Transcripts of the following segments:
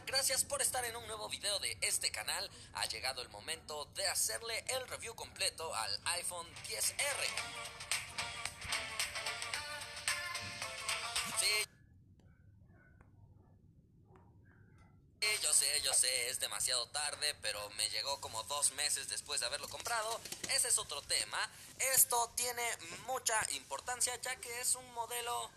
Gracias por estar en un nuevo video de este canal. Ha llegado el momento de hacerle el review completo al iPhone 10R. Sí. Yo sé, yo sé, es demasiado tarde, pero me llegó como dos meses después de haberlo comprado. Ese es otro tema. Esto tiene mucha importancia ya que es un modelo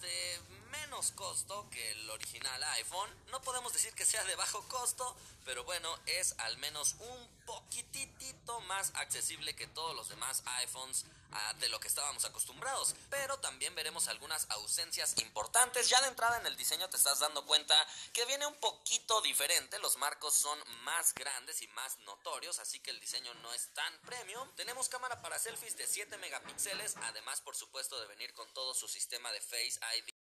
de menos costo que el original iPhone. No podemos decir que sea de bajo costo, pero bueno, es al menos un poquitito más accesible que todos los demás iPhones ah, de lo que estábamos acostumbrados. Pero también veremos algunas ausencias importantes. Ya de entrada en el diseño te estás dando cuenta que viene un poquito diferente. Los marcos son más grandes y más notorios, así que el diseño no es tan premium. Tenemos cámara para selfies de 7 megapíxeles, además por supuesto de venir con todo su sistema de FACE IV.